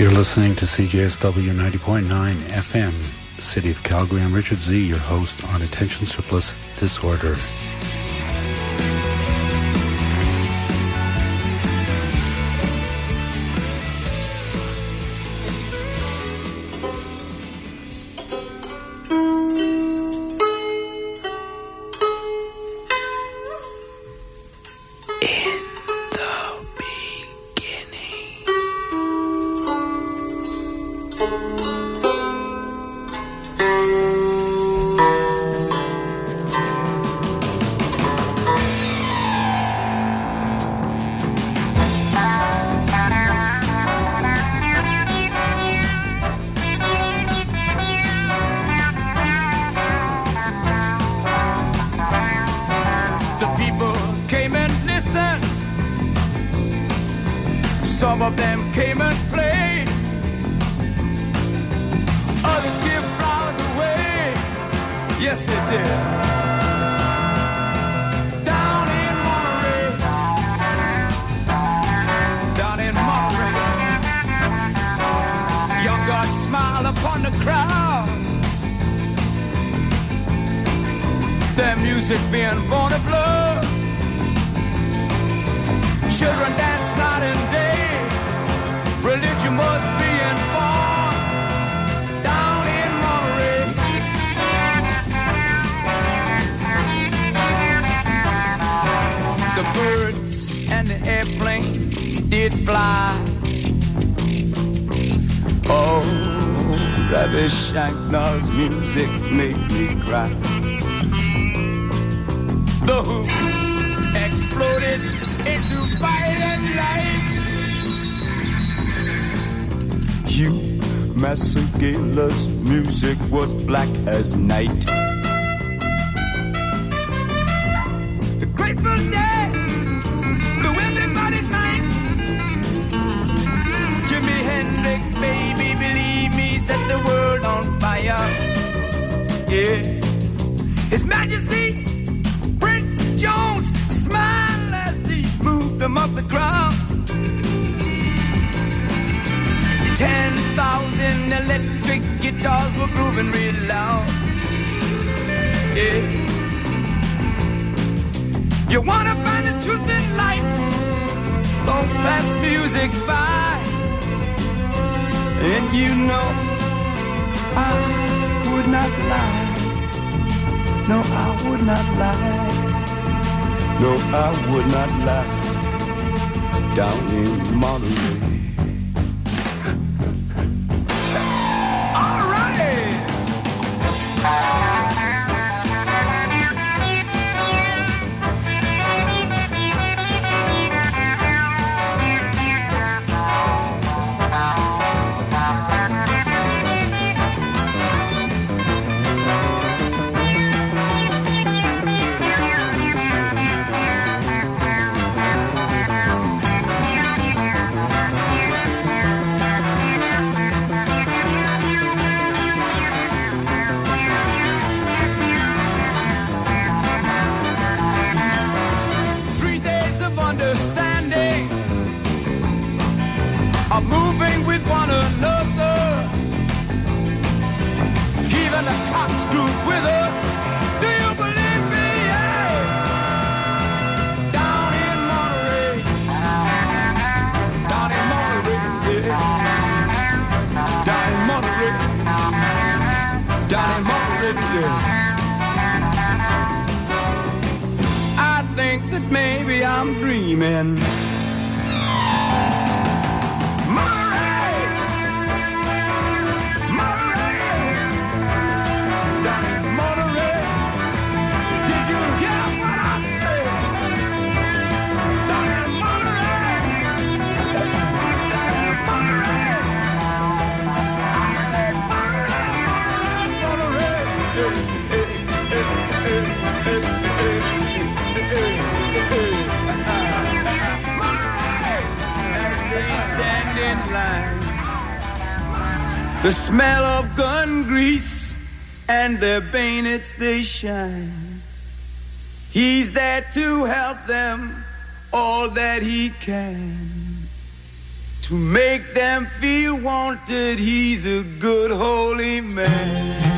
You're listening to CJSW 90.9 FM, City of Calgary. I'm Richard Z., your host on Attention Surplus Disorder. To help them all that he can. To make them feel wanted, he's a good holy man.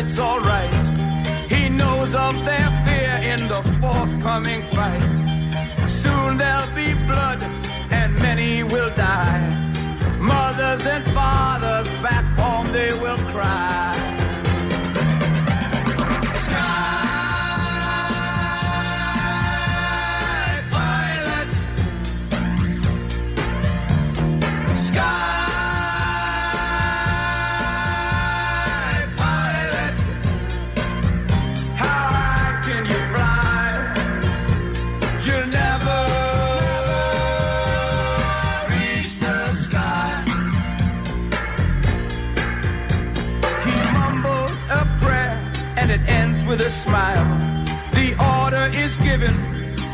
It's alright. He knows of their fear in the forthcoming fight. Soon there'll be blood and many will die. Mothers and fathers back home they will cry.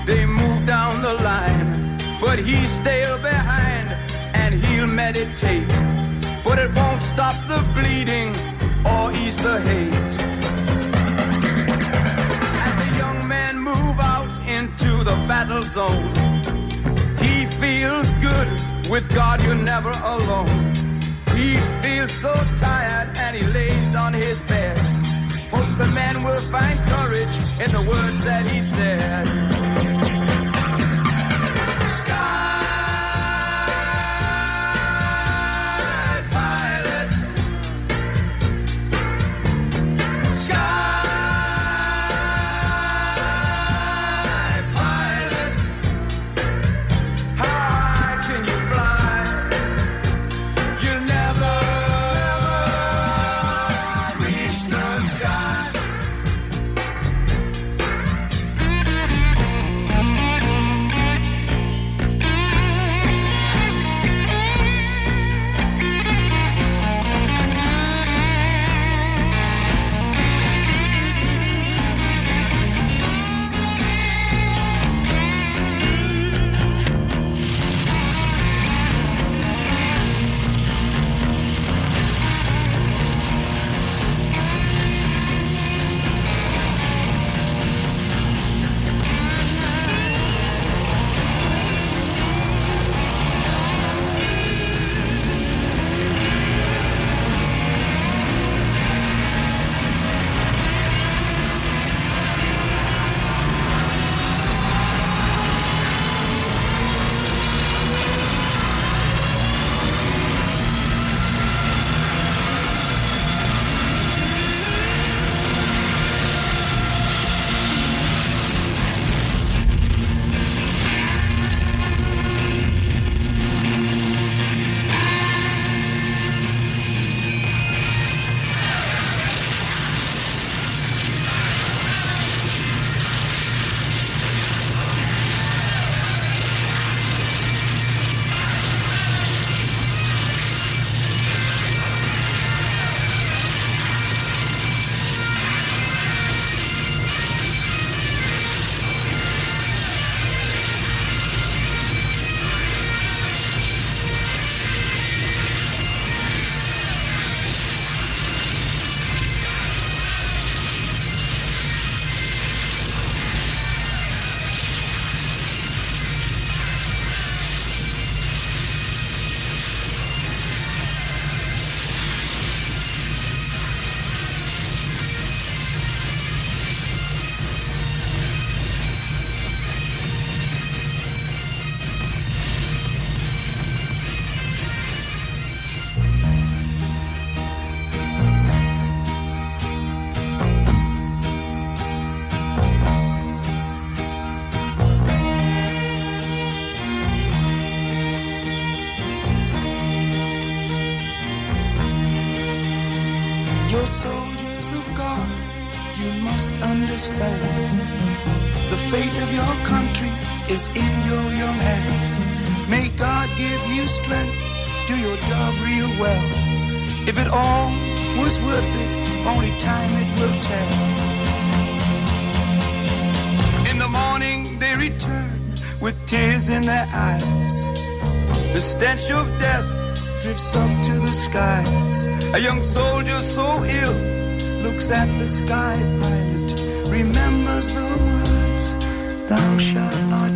They move down the line. But he's still behind and he'll meditate. But it won't stop the bleeding or ease the hate. As the young men move out into the battle zone, he feels good. With God, you're never alone. He feels so tired and he lays on his bed hopes the man will find courage in the words that he said. is in your young hands. May God give you strength, do your job real well. If it all was worth it, only time it will tell. In the morning they return with tears in their eyes. The stench of death drifts up to the skies. A young soldier so ill looks at the sky pilot, remembers the words, Thou shalt not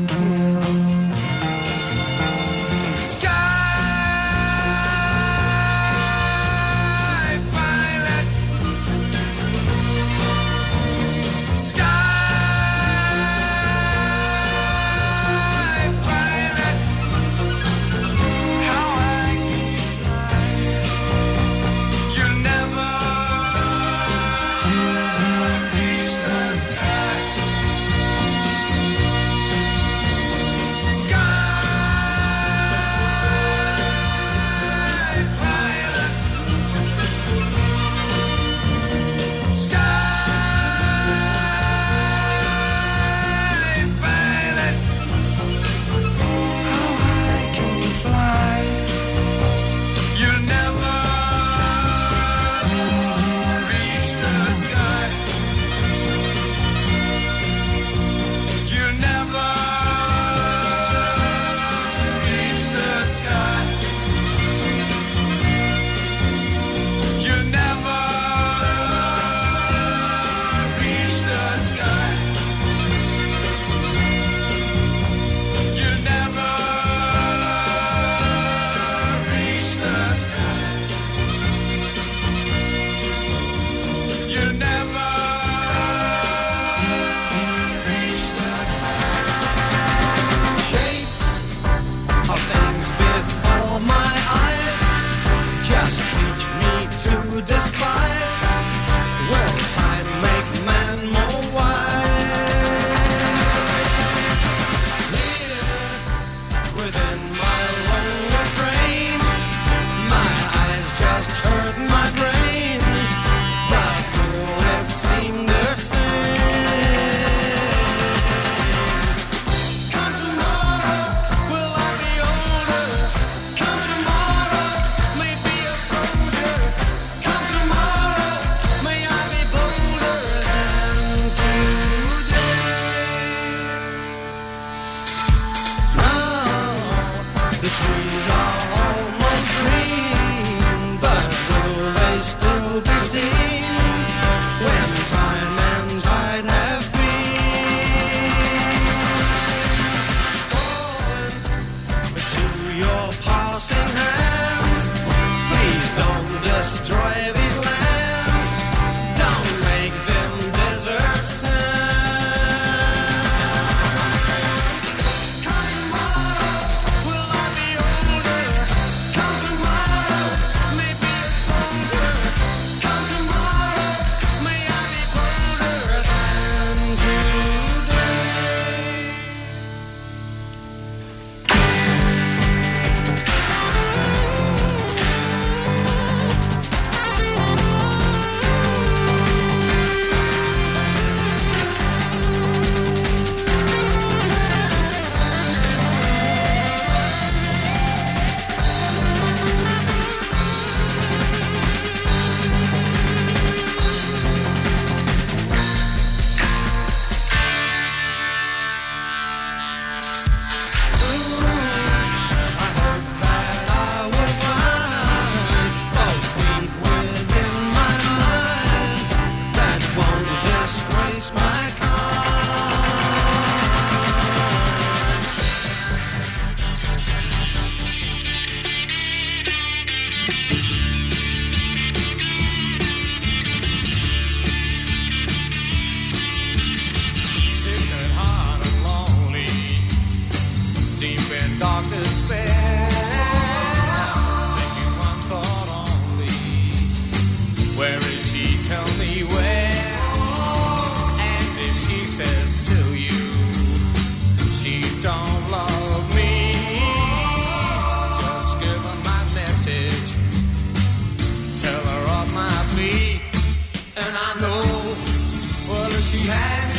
man.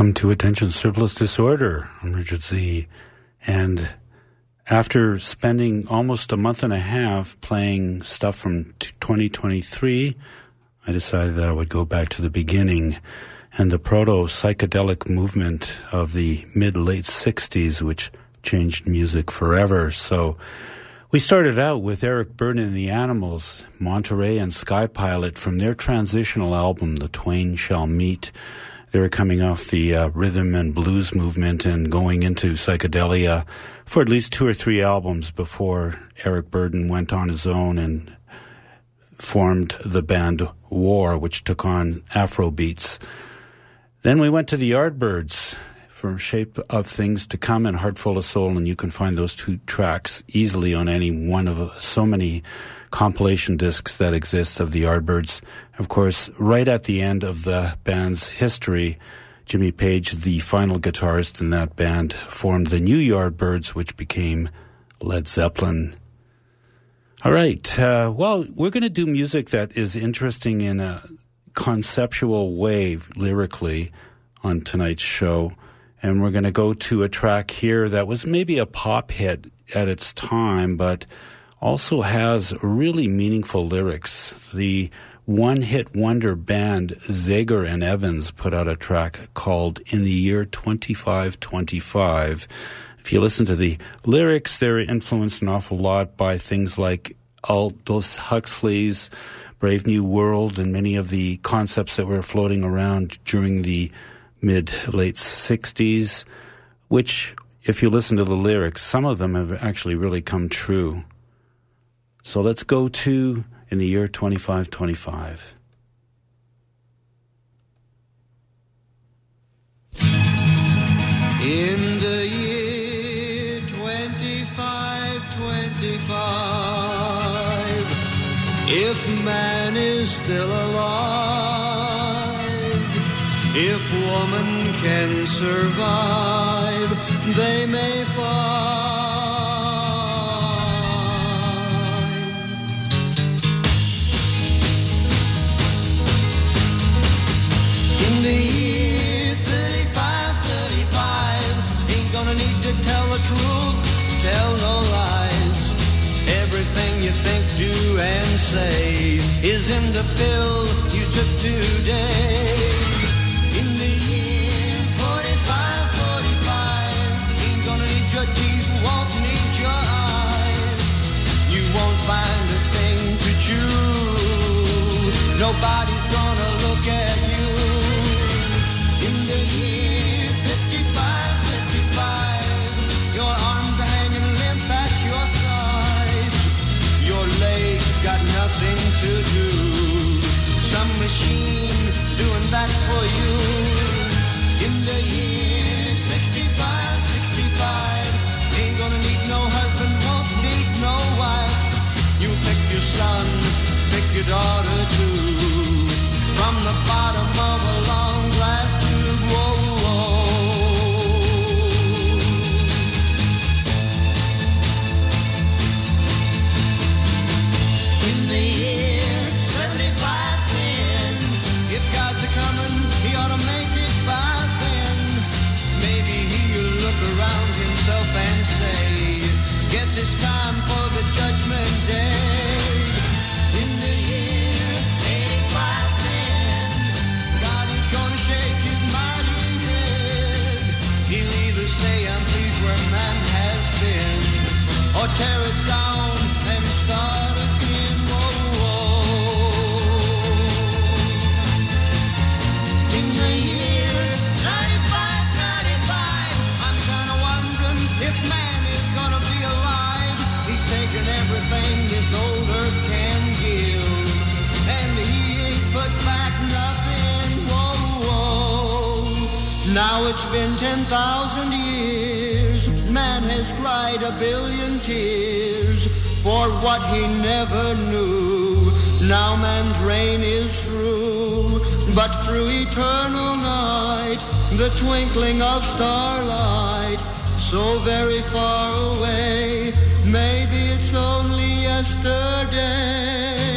Welcome to Attention Surplus Disorder. I'm Richard Z. And after spending almost a month and a half playing stuff from 2023, I decided that I would go back to the beginning and the proto psychedelic movement of the mid late 60s, which changed music forever. So we started out with Eric Burdon and the Animals, Monterey and Sky Pilot from their transitional album, The Twain Shall Meet. They were coming off the uh, rhythm and blues movement and going into psychedelia for at least two or three albums before Eric Burdon went on his own and formed the band War, which took on Afro beats. Then we went to the Yardbirds from Shape of Things to Come and Heart Full of Soul, and you can find those two tracks easily on any one of so many compilation discs that exist of the Yardbirds. Of course, right at the end of the band's history, Jimmy Page, the final guitarist in that band, formed the new Yardbirds, which became Led Zeppelin. All right. Uh, well, we're going to do music that is interesting in a conceptual way lyrically on tonight's show. And we're going to go to a track here that was maybe a pop hit at its time, but also has really meaningful lyrics. The one hit wonder band Zager and Evans put out a track called In the Year 2525. If you listen to the lyrics, they're influenced an awful lot by things like Aldous Huxley's Brave New World and many of the concepts that were floating around during the mid late 60s, which, if you listen to the lyrics, some of them have actually really come true. So let's go to in the year 2525. In the year 2525, if man is still alive, if woman can survive, they may say is in the pill you took today. It's been 10,000 years. Man has cried a billion tears for what he never knew. Now man's reign is through, but through eternal night, the twinkling of starlight, so very far away, maybe it's only yesterday.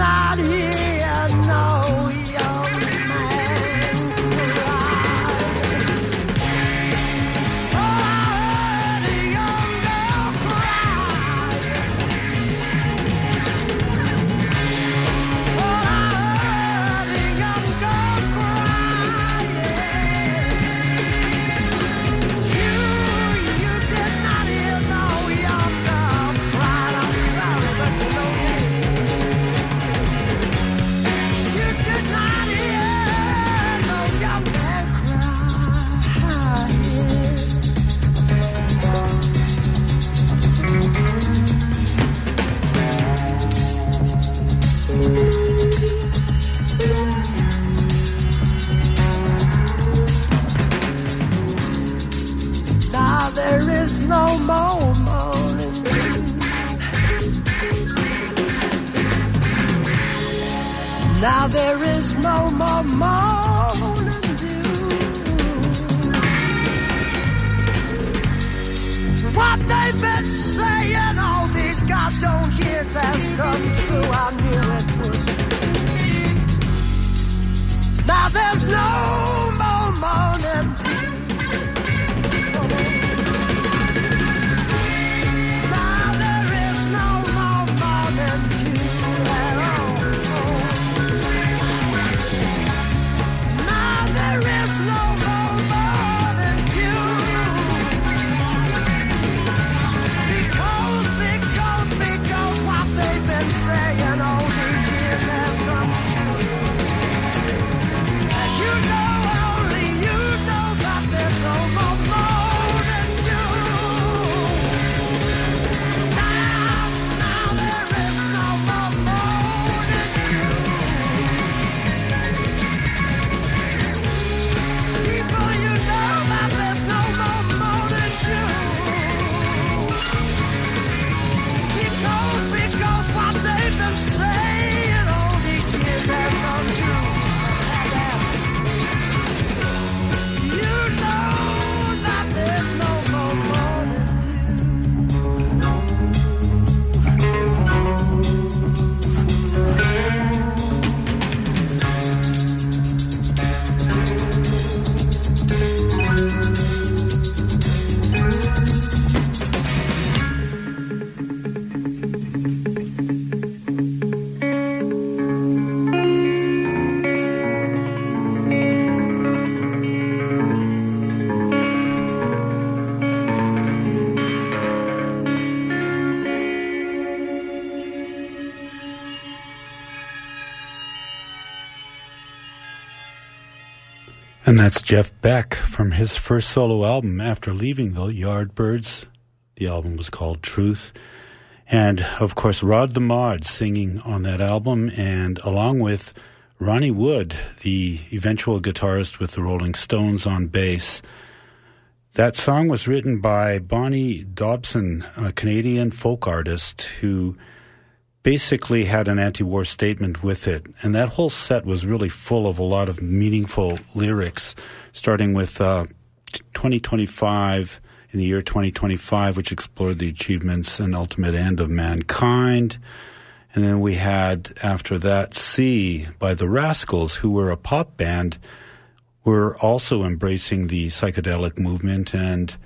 Did that's Jeff Beck from his first solo album after leaving the Yardbirds. The album was called Truth. And of course, Rod the Mod singing on that album, and along with Ronnie Wood, the eventual guitarist with the Rolling Stones on bass. That song was written by Bonnie Dobson, a Canadian folk artist who basically had an anti war statement with it. And that whole set was really full of a lot of meaningful lyrics, starting with uh, 2025, in the year 2025, which explored the achievements and ultimate end of mankind. And then we had, after that, See by the Rascals, who were a pop band, were also embracing the psychedelic movement and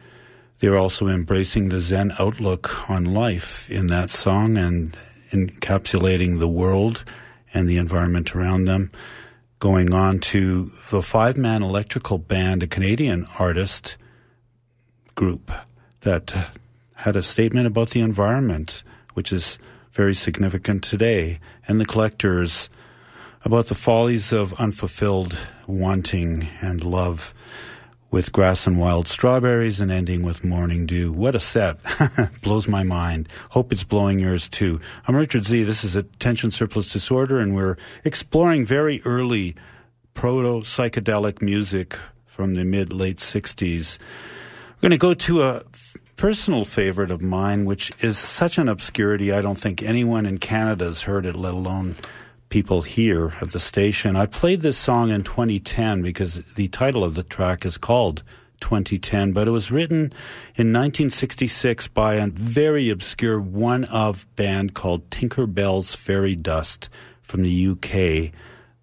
they're also embracing the Zen outlook on life in that song and encapsulating the world and the environment around them. going on to the five man electrical band, a Canadian artist group that had a statement about the environment, which is very significant today, and the collectors about the follies of unfulfilled wanting and love with grass and wild strawberries and ending with morning dew. What a set. Blows my mind. Hope it's blowing yours too. I'm Richard Z. This is Attention Surplus Disorder, and we're exploring very early proto psychedelic music from the mid late 60s. We're going to go to a personal favorite of mine, which is such an obscurity, I don't think anyone in Canada has heard it, let alone people here at the station. I played this song in 2010 because the title of the track is called 2010, but it was written in 1966 by a very obscure one of band called Tinker Bell's Fairy Dust from the UK.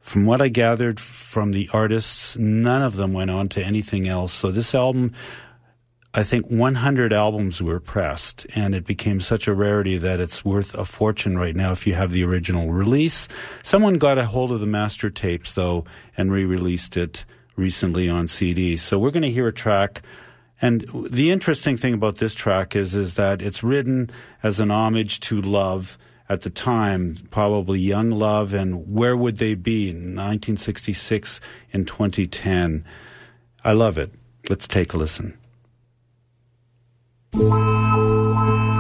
From what I gathered from the artists, none of them went on to anything else. So this album I think 100 albums were pressed, and it became such a rarity that it's worth a fortune right now if you have the original release. Someone got a hold of the master tapes, though, and re released it recently on CD. So we're going to hear a track. And the interesting thing about this track is, is that it's written as an homage to love at the time, probably young love, and where would they be in 1966 in 2010? I love it. Let's take a listen. thank you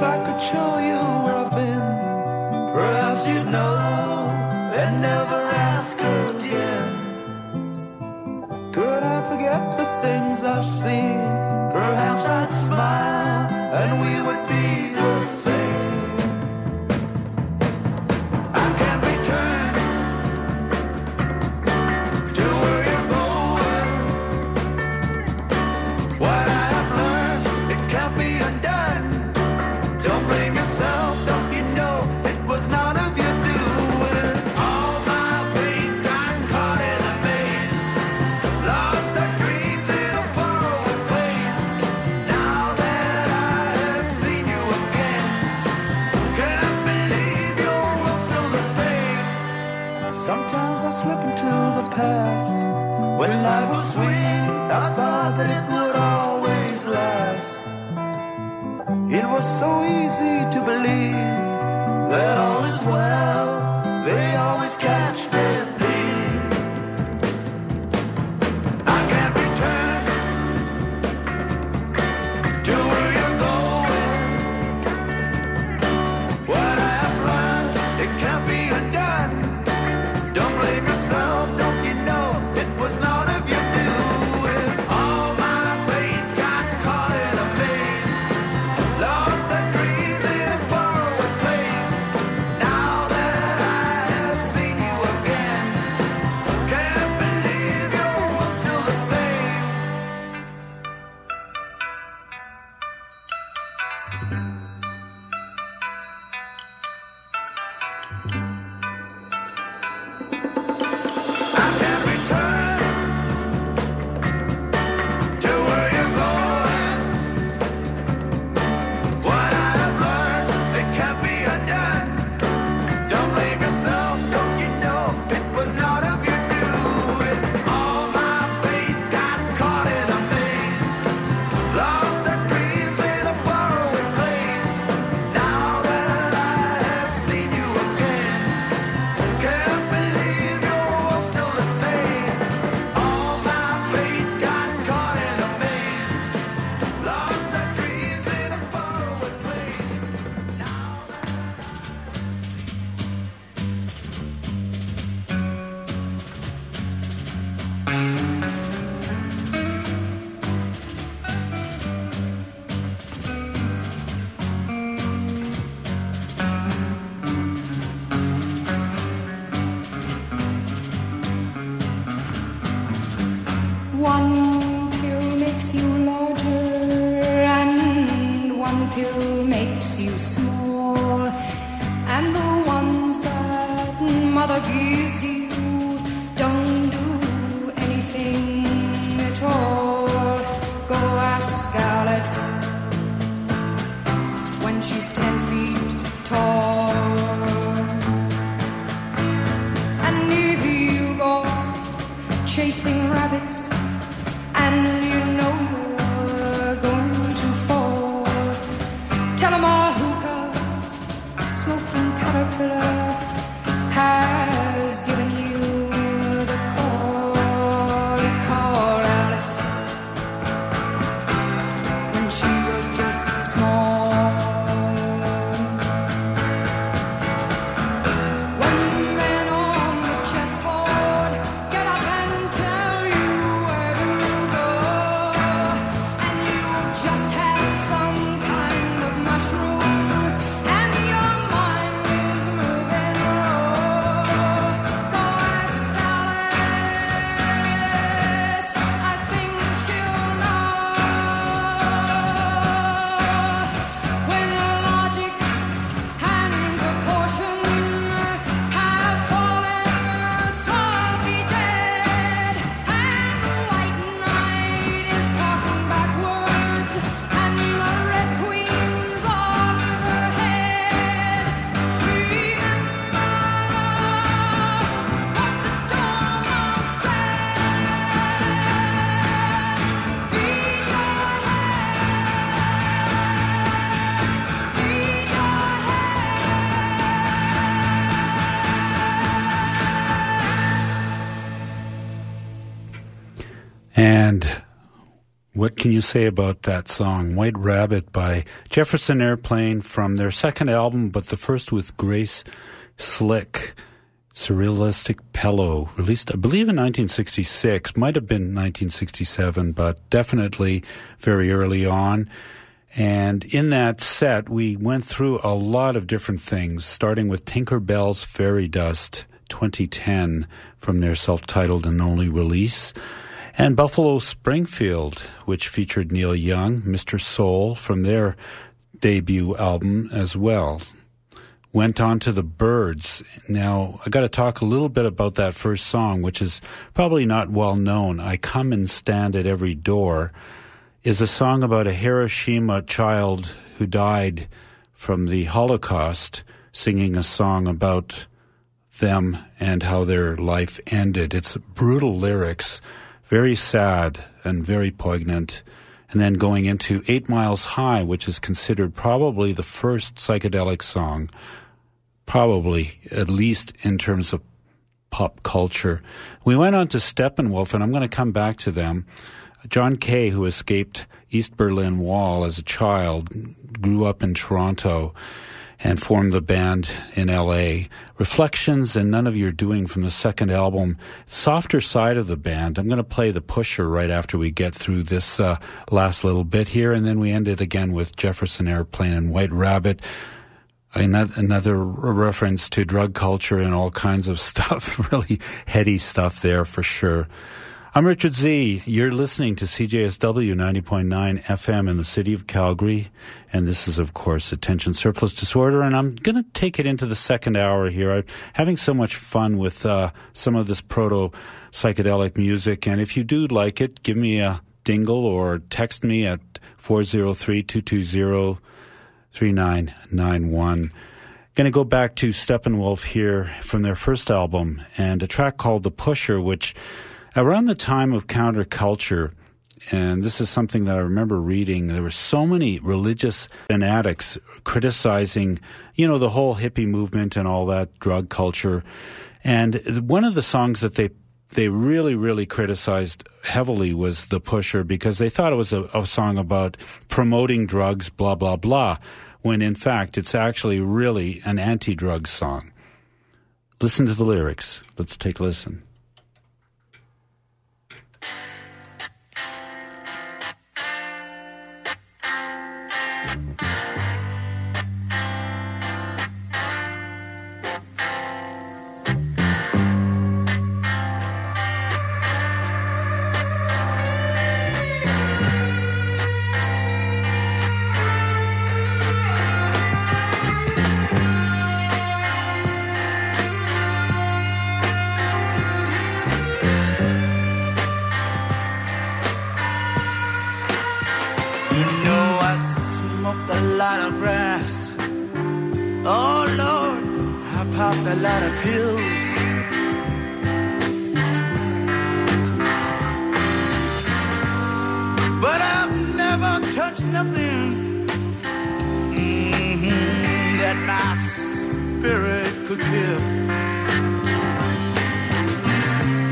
if I could show you where I've been, perhaps you'd know. Can you say about that song, White Rabbit by Jefferson Airplane from their second album, but the first with Grace Slick, Surrealistic Pillow, released, I believe, in 1966, might have been 1967, but definitely very early on. And in that set, we went through a lot of different things, starting with Tinkerbell's Fairy Dust 2010 from their self titled and only release. And Buffalo Springfield, which featured Neil Young, Mr. Soul, from their debut album as well. Went on to the Byrds. Now, I got to talk a little bit about that first song, which is probably not well known. I Come and Stand at Every Door is a song about a Hiroshima child who died from the Holocaust, singing a song about them and how their life ended. It's brutal lyrics very sad and very poignant. And then going into Eight Miles High, which is considered probably the first psychedelic song, probably at least in terms of pop culture. We went on to Steppenwolf, and I'm going to come back to them. John Kay, who escaped East Berlin Wall as a child, grew up in Toronto and formed the band in LA. Reflections and None of Your Doing from the second album, softer side of the band. I'm going to play the pusher right after we get through this uh, last little bit here, and then we end it again with Jefferson Airplane and White Rabbit. Another, another reference to drug culture and all kinds of stuff, really heady stuff there for sure. I'm Richard Z. You're listening to CJSW 90.9 FM in the city of Calgary. And this is, of course, Attention Surplus Disorder. And I'm going to take it into the second hour here. I'm having so much fun with uh, some of this proto psychedelic music. And if you do like it, give me a dingle or text me at 403 220 3991. Going to go back to Steppenwolf here from their first album and a track called The Pusher, which around the time of counterculture, and this is something that I remember reading, there were so many religious fanatics criticizing, you know, the whole hippie movement and all that drug culture. And one of the songs that they they really, really criticized heavily was The Pusher because they thought it was a, a song about promoting drugs, blah, blah, blah, when in fact it's actually really an anti drug song. Listen to the lyrics. Let's take a listen. A lot of pills. But I've never touched nothing mhm, that my spirit could kill.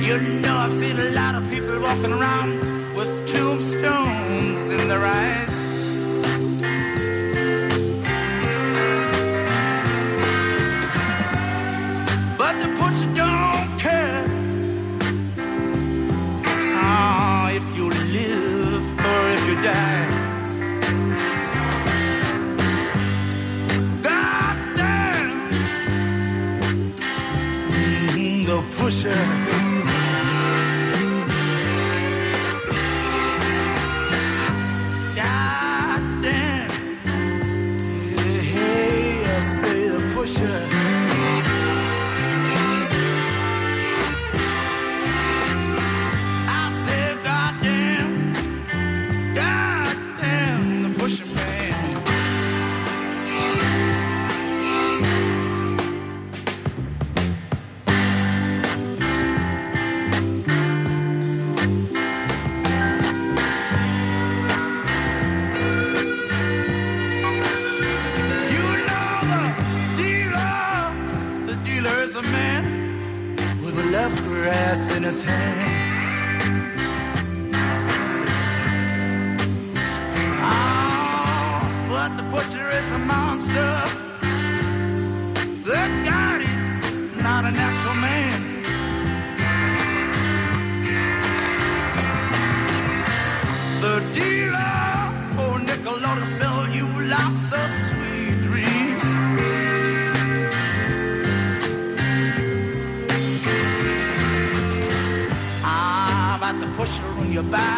You know I've seen a lot of people walking around with tombstones in their eyes. The his hand. Pusher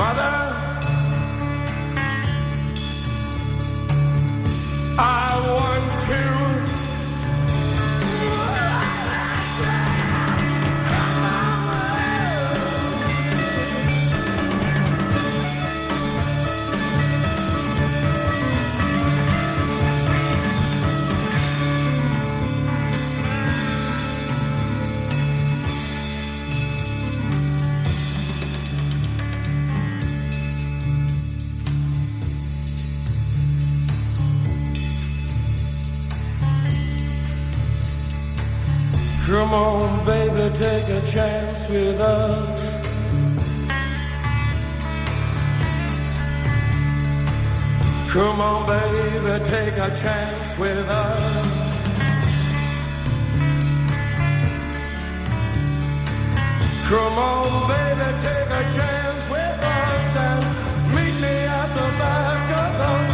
Mother, I want to. Come on, baby, take a chance with us. Come on, baby, take a chance with us and meet me at the back of the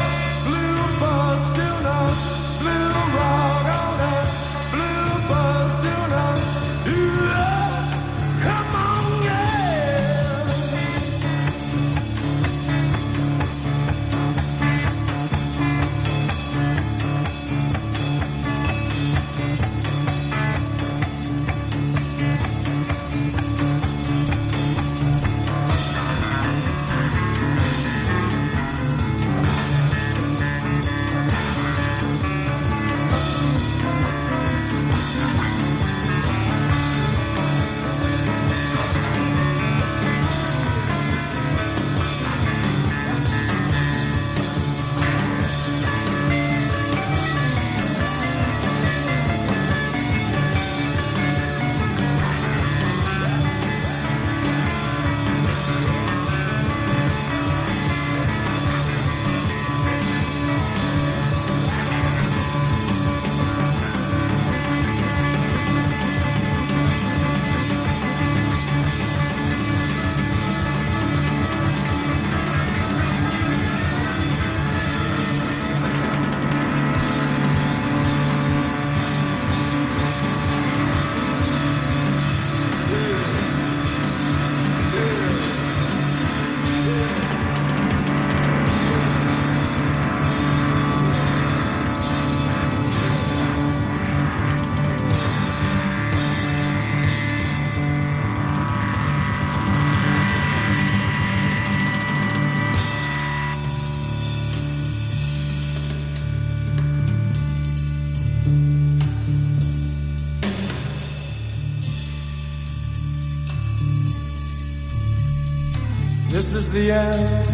the end,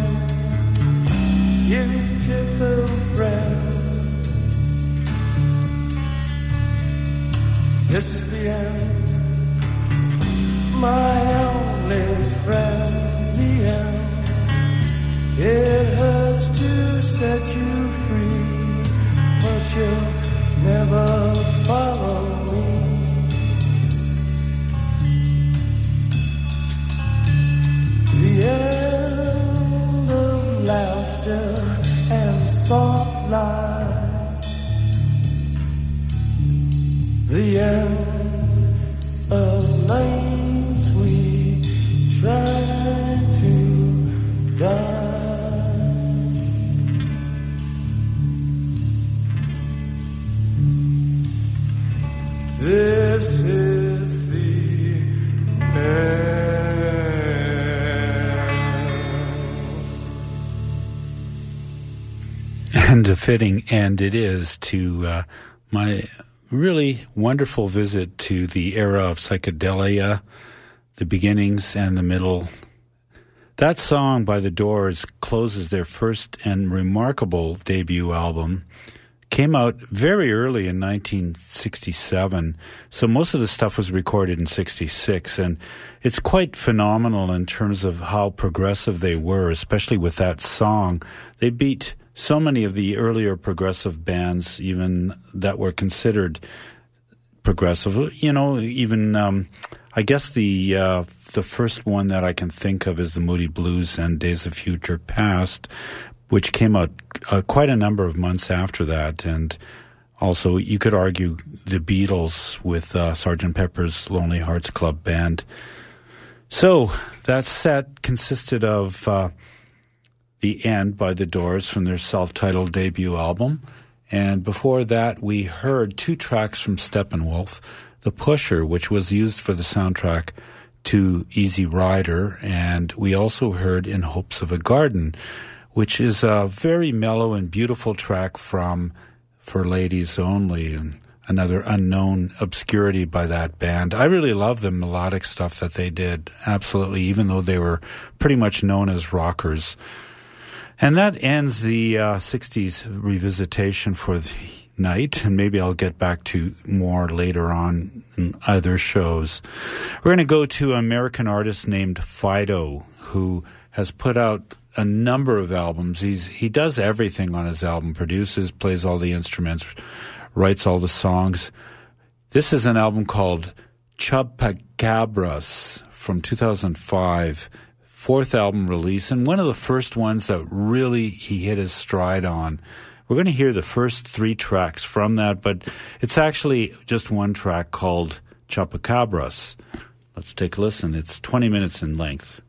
beautiful friend. This is the end, my only friend. The end. It hurts to set you free, but you'll never follow end it is to uh, my really wonderful visit to the era of psychedelia, the beginnings and the middle. That song by The Doors closes their first and remarkable debut album. Came out very early in 1967, so most of the stuff was recorded in 66, and it's quite phenomenal in terms of how progressive they were, especially with that song. They beat so many of the earlier progressive bands, even that were considered progressive. You know, even um, I guess the uh, the first one that I can think of is the Moody Blues and Days of Future Past, which came out uh, quite a number of months after that, and also you could argue the Beatles with uh. Pepper's Lonely Hearts Club Band. So that set consisted of. The End by The Doors from their self titled debut album. And before that, we heard two tracks from Steppenwolf The Pusher, which was used for the soundtrack to Easy Rider, and we also heard In Hopes of a Garden, which is a very mellow and beautiful track from For Ladies Only. And Another unknown obscurity by that band. I really love the melodic stuff that they did, absolutely, even though they were pretty much known as rockers. And that ends the uh, 60s revisitation for the night, and maybe I'll get back to more later on in other shows. We're going to go to an American artist named Phideaux, who has put out a number of albums. He's he does everything on his album, produces, plays all the instruments, writes all the songs. This is an album called Chupacabras from 2005 fourth album release and one of the first ones that really he hit his stride on. We're going to hear the first three tracks from that, but it's actually just one track called Chupacabras. Let's take a listen. It's 20 minutes in length.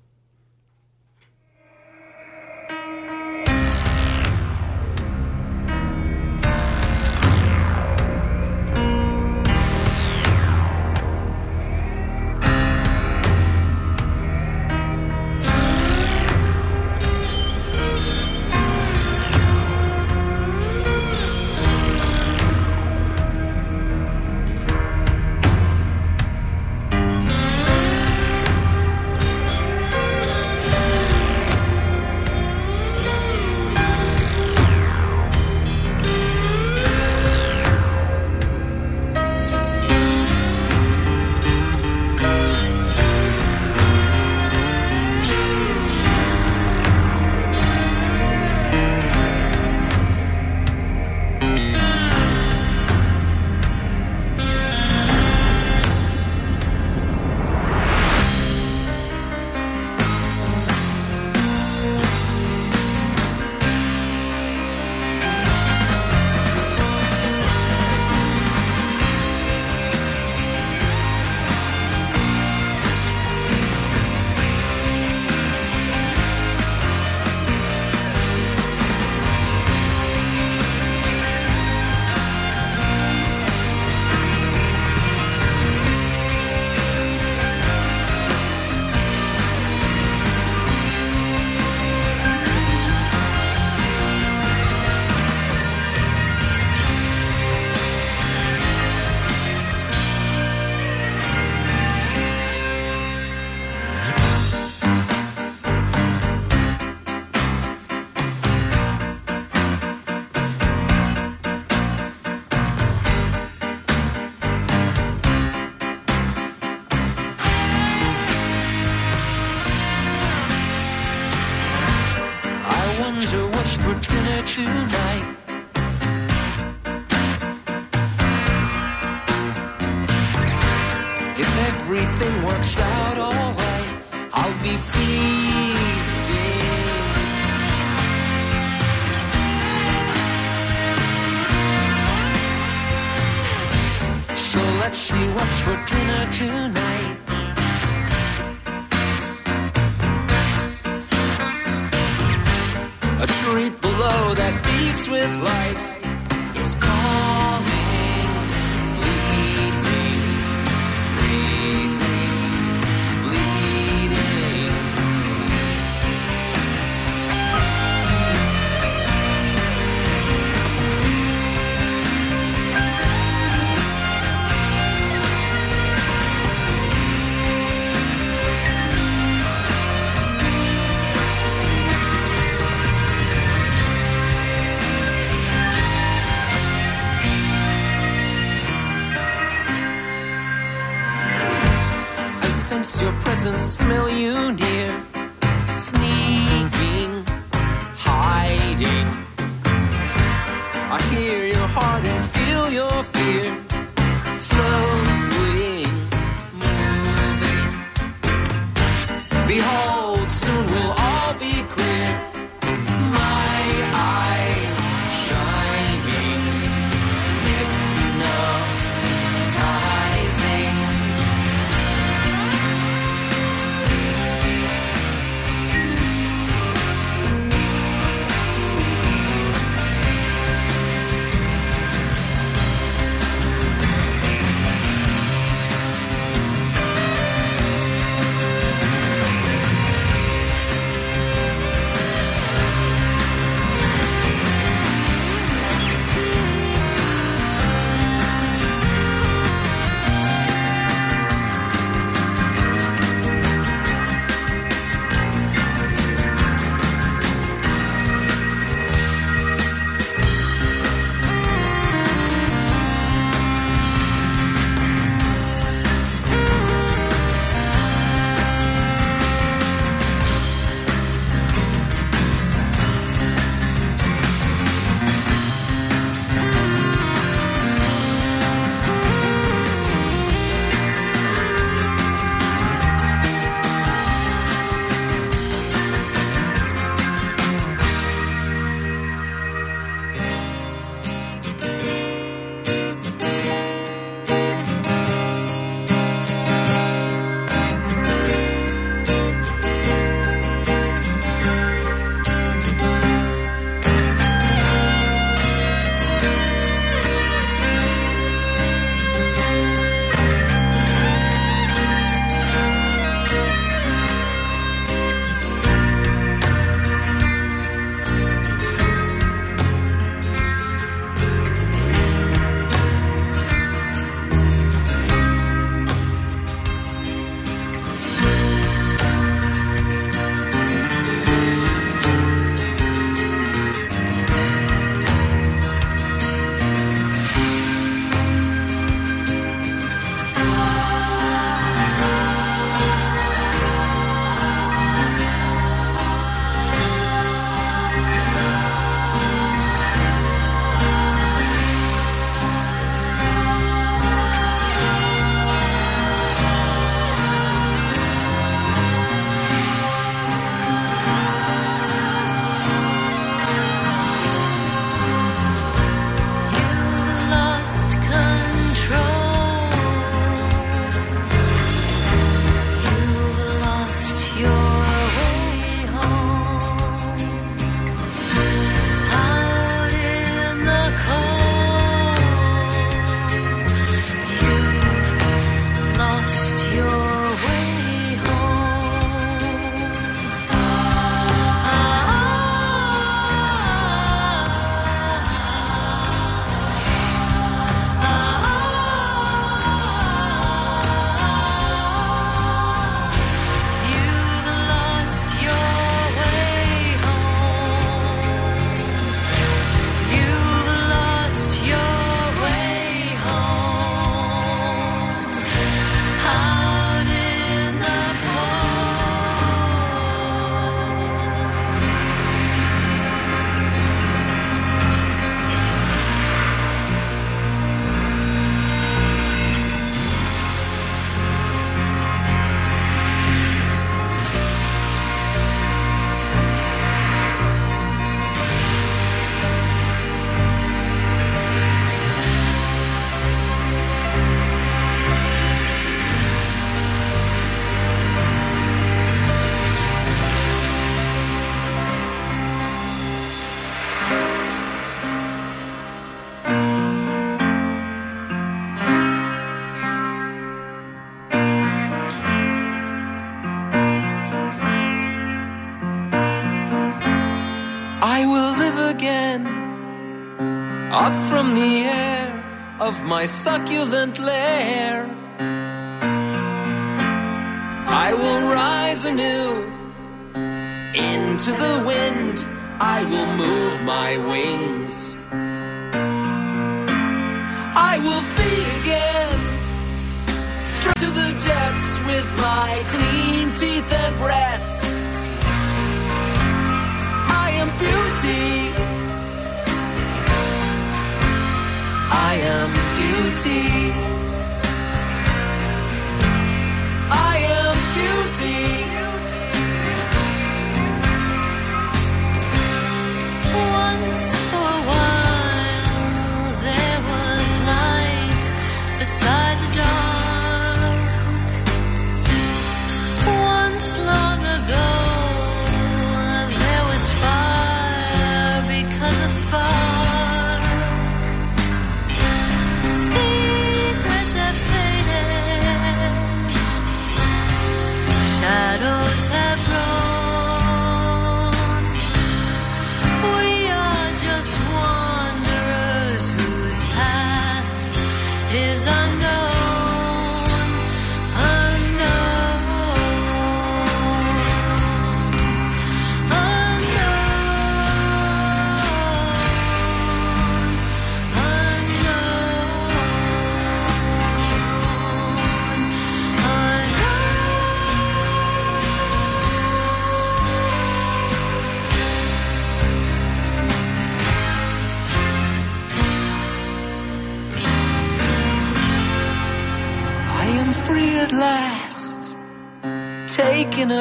Smell you from the air of my succulent lair. I will rise anew into the wind. I will move my wings. I will flee again to the depths with my clean teeth and breath. I am beauty. beauty.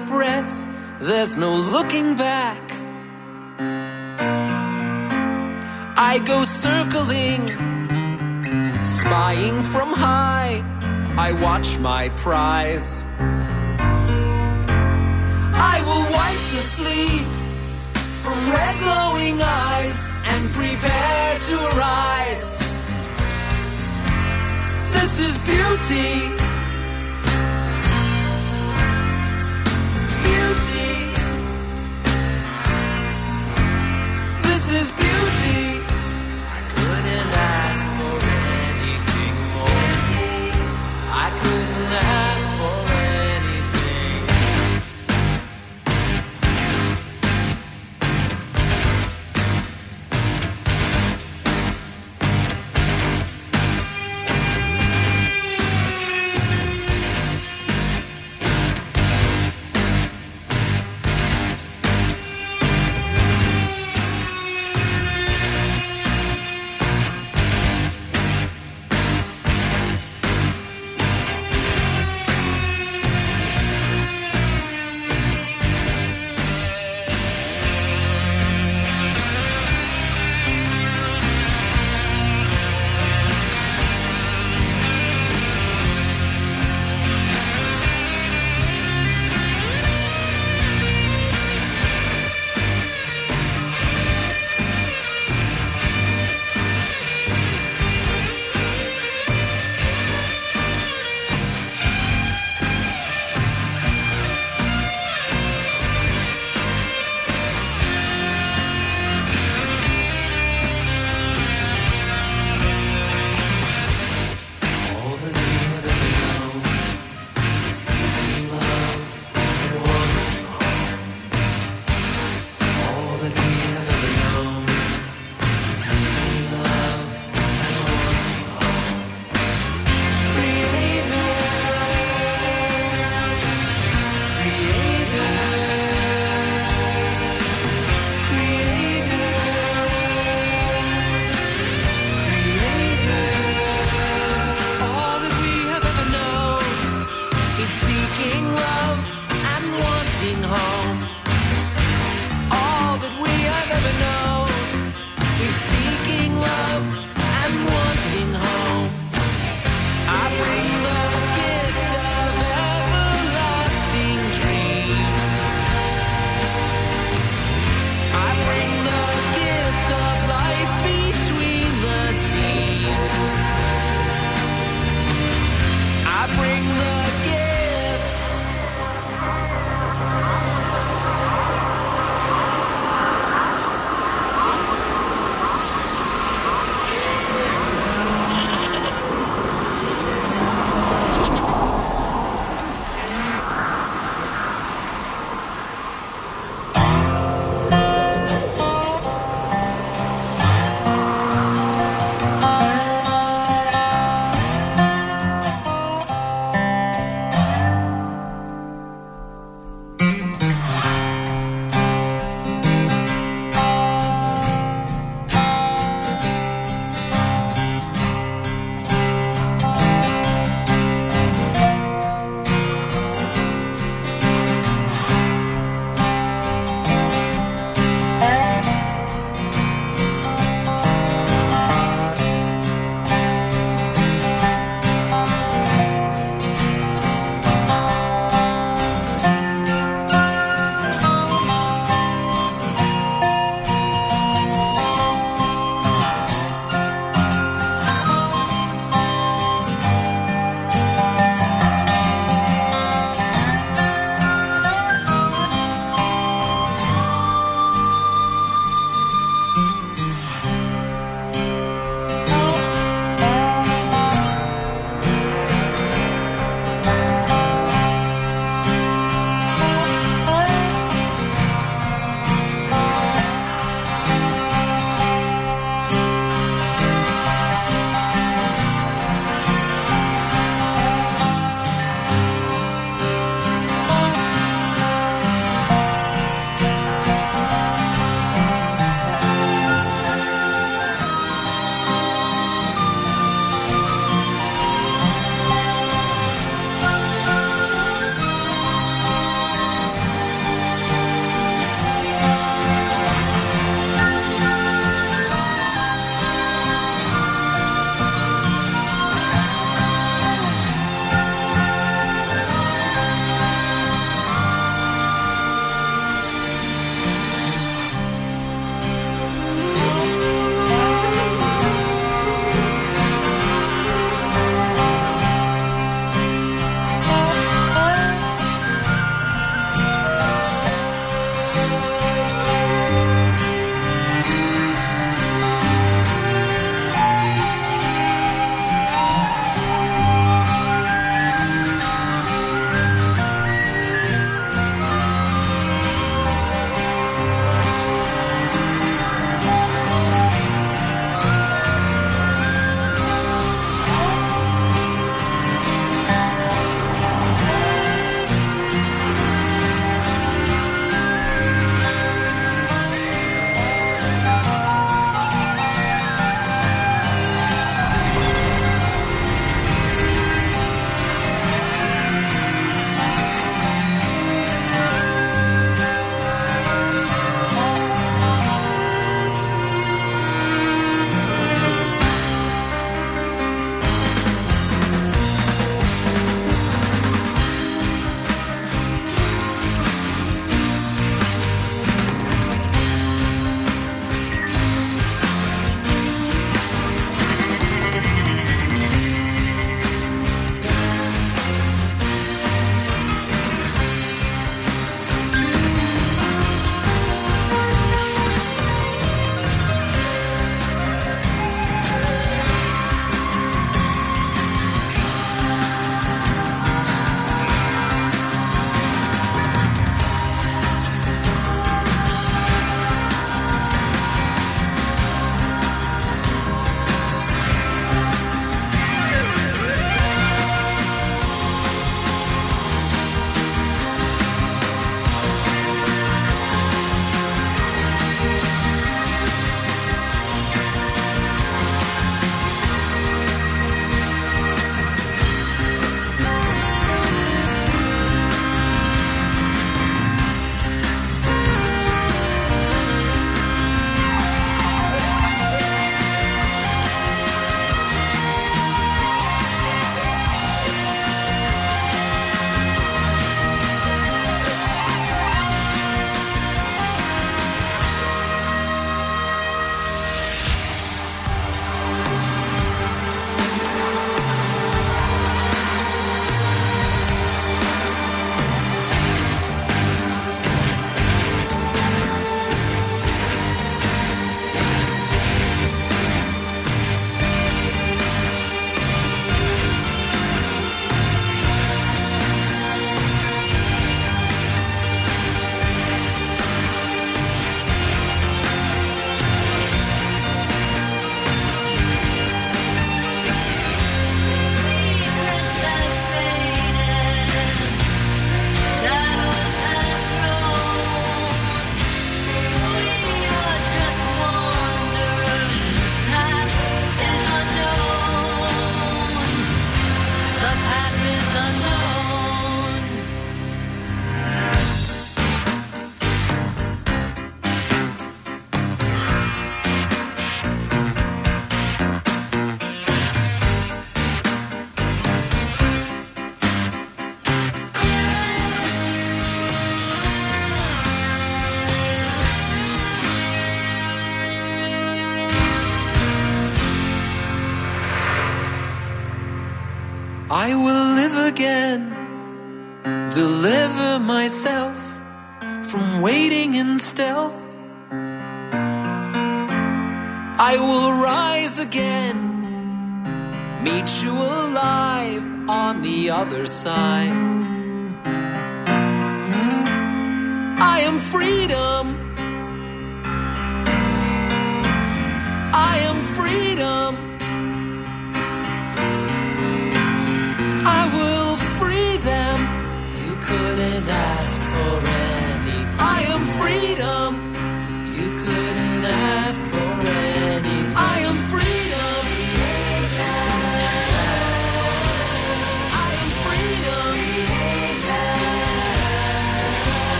breath, there's no looking back. I go circling, spying from high. I watch my prize. I will wipe the sleep from red glowing eyes and prepare to arrive. This is beauty. Myself from waiting in stealth. I will rise again, meet you alive on the other side.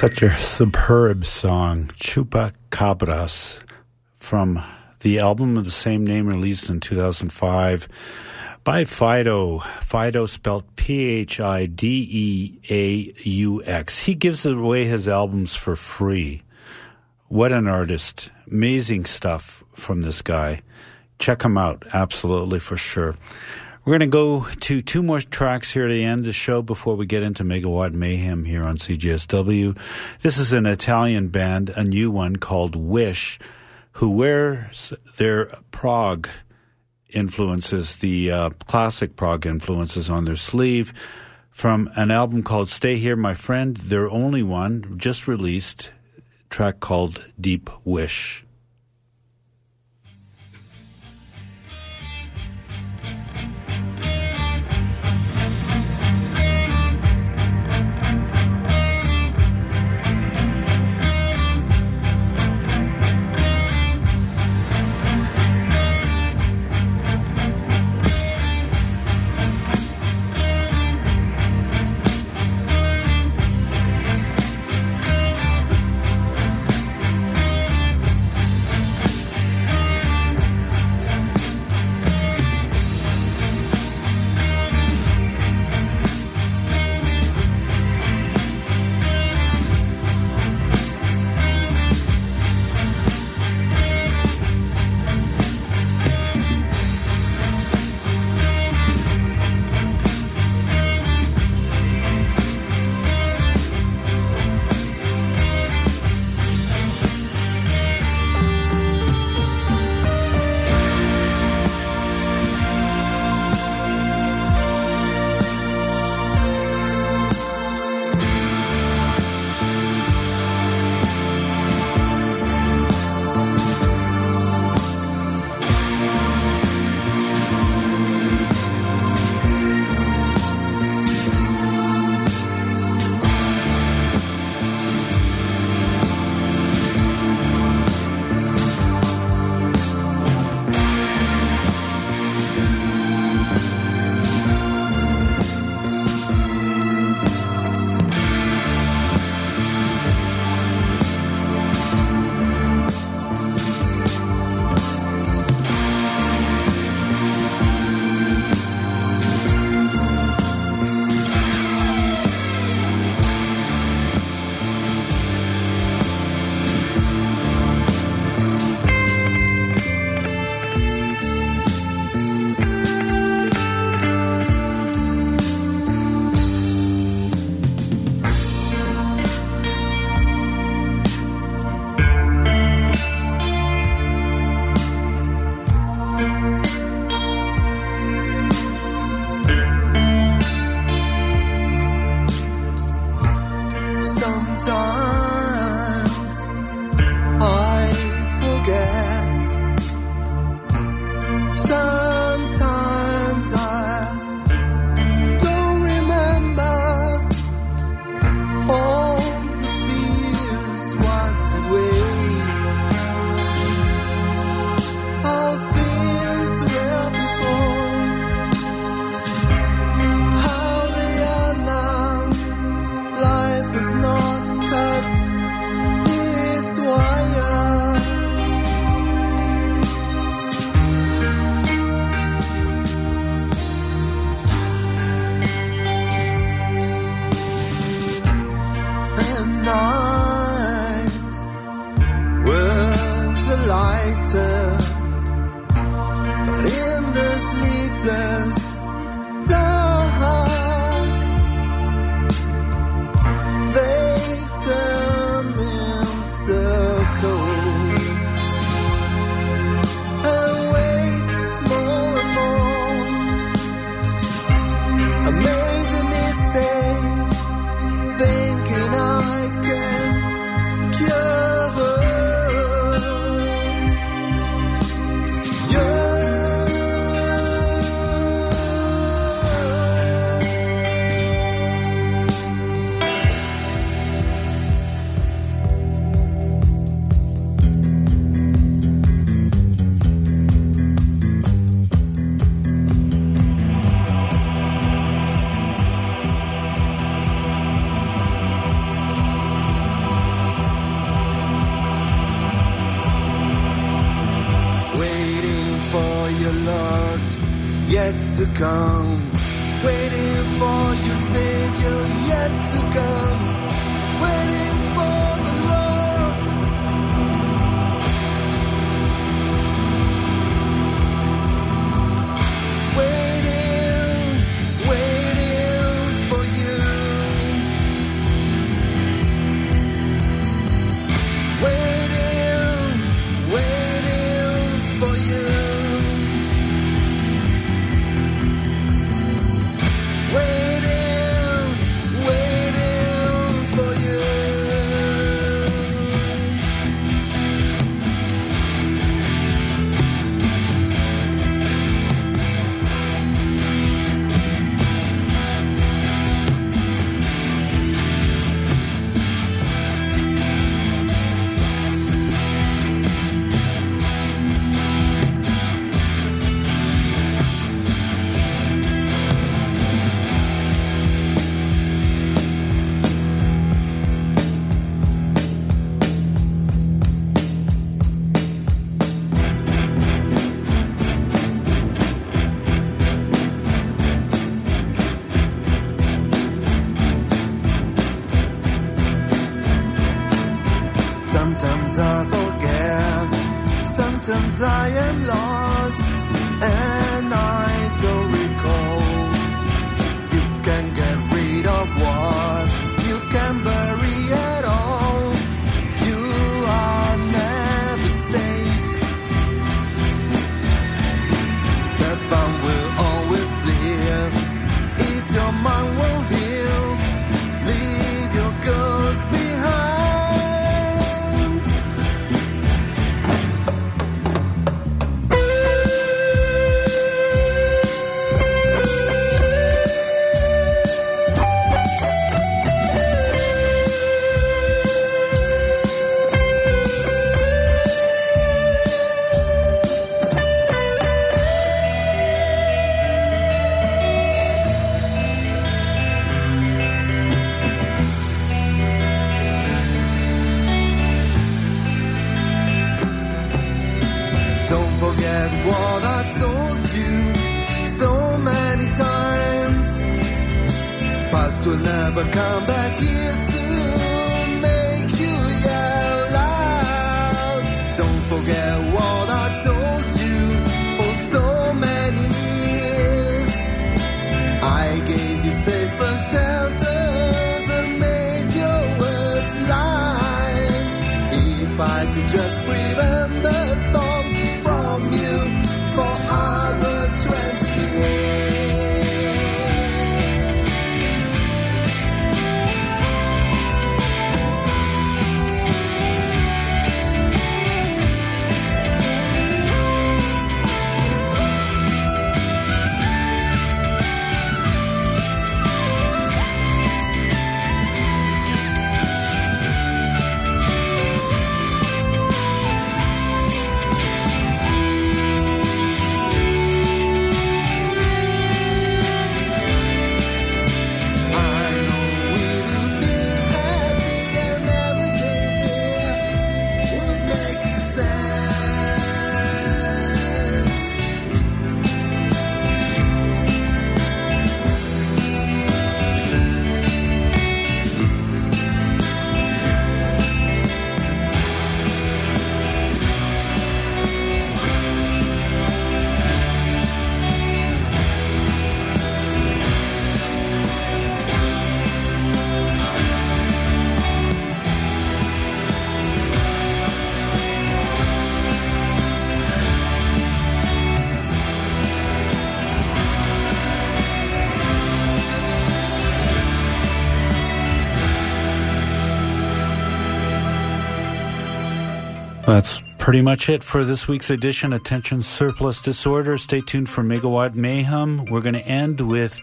Such a superb song, Chupacabras, from the album of the same name released in 2005 by Phideaux. Phideaux spelled P H I D E A U X. He gives away his albums for free. What an artist. Amazing stuff from this guy. Check him out, absolutely for sure. We're going to go to two more tracks here at the end of the show before we get into Megawatt Mayhem here on CGSW. This is an Italian band, a new one called Wish, who wears their prog influences, the uh, classic prog influences on their sleeve from an album called Stay Here, My Friend, their only one, just released, track called Deep Wish. Sometimes I forget, sometimes I am lost, pretty much it for this week's edition. Attention Surplus Disorder. Stay tuned for Megawatt Mayhem. We're going to end with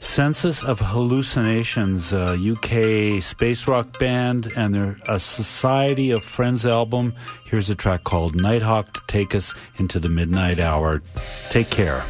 Census of Hallucinations, a UK space rock band, and their a Society of Friends album. Here's a track called Nighthawk to take us into the midnight hour. Take care.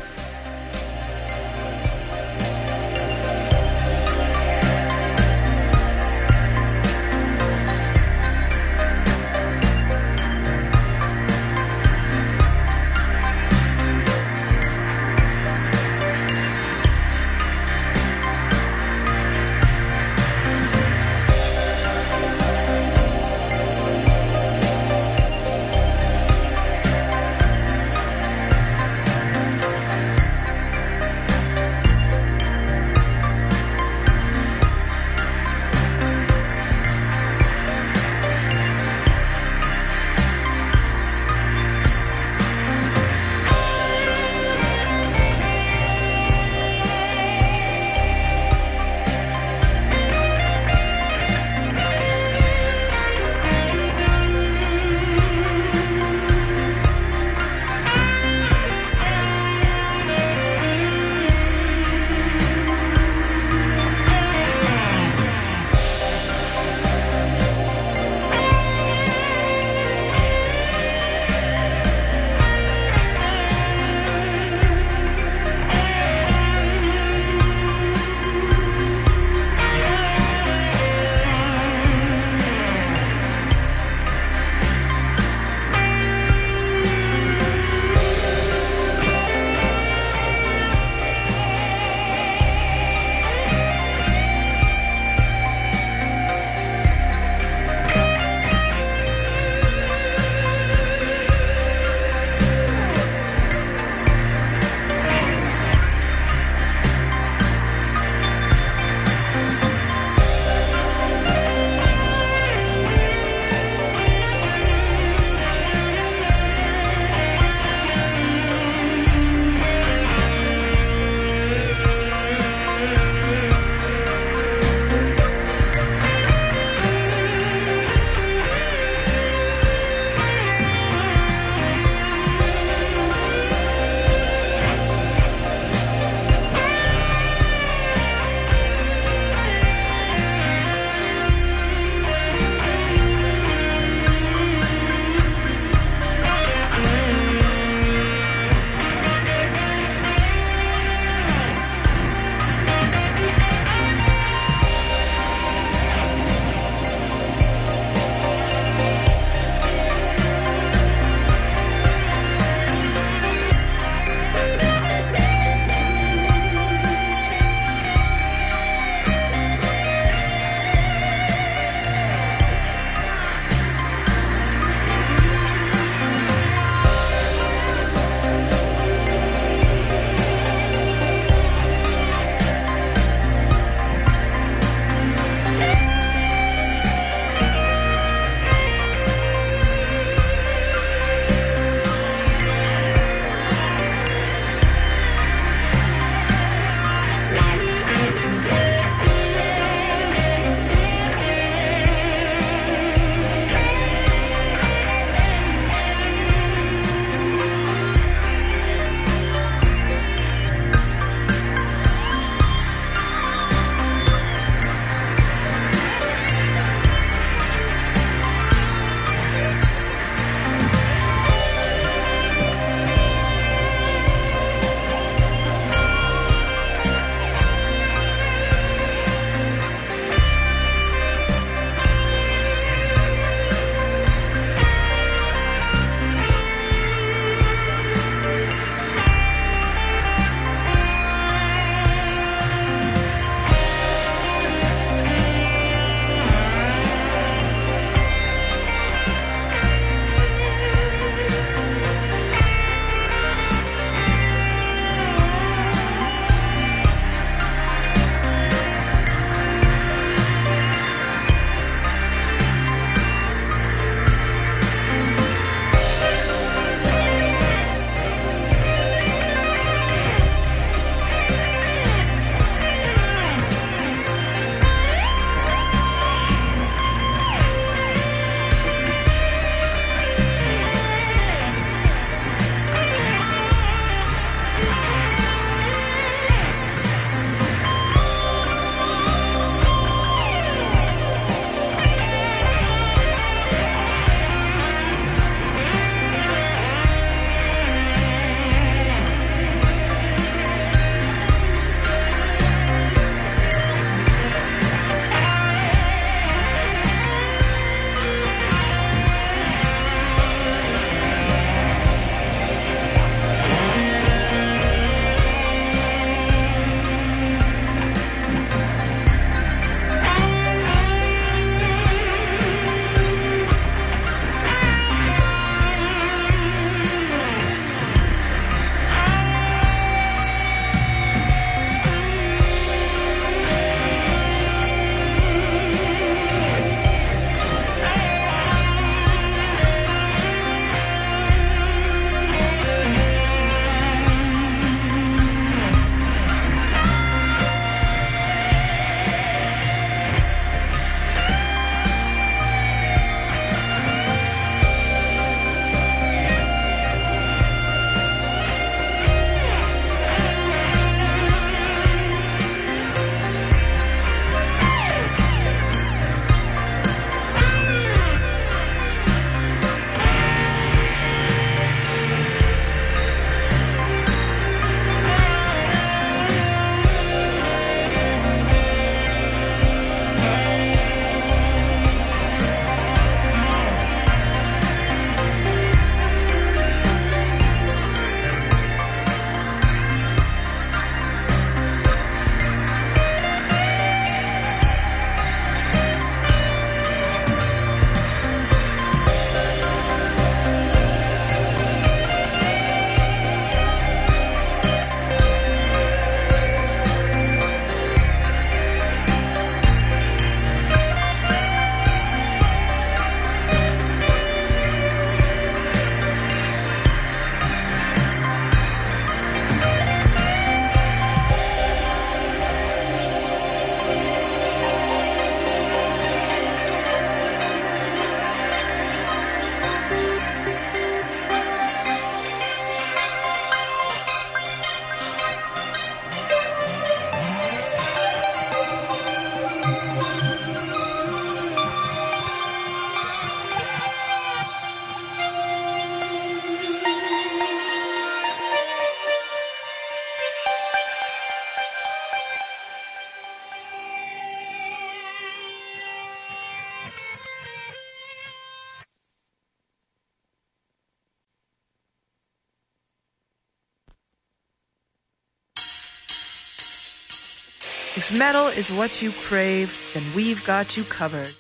Metal is what you crave, then we've got you covered.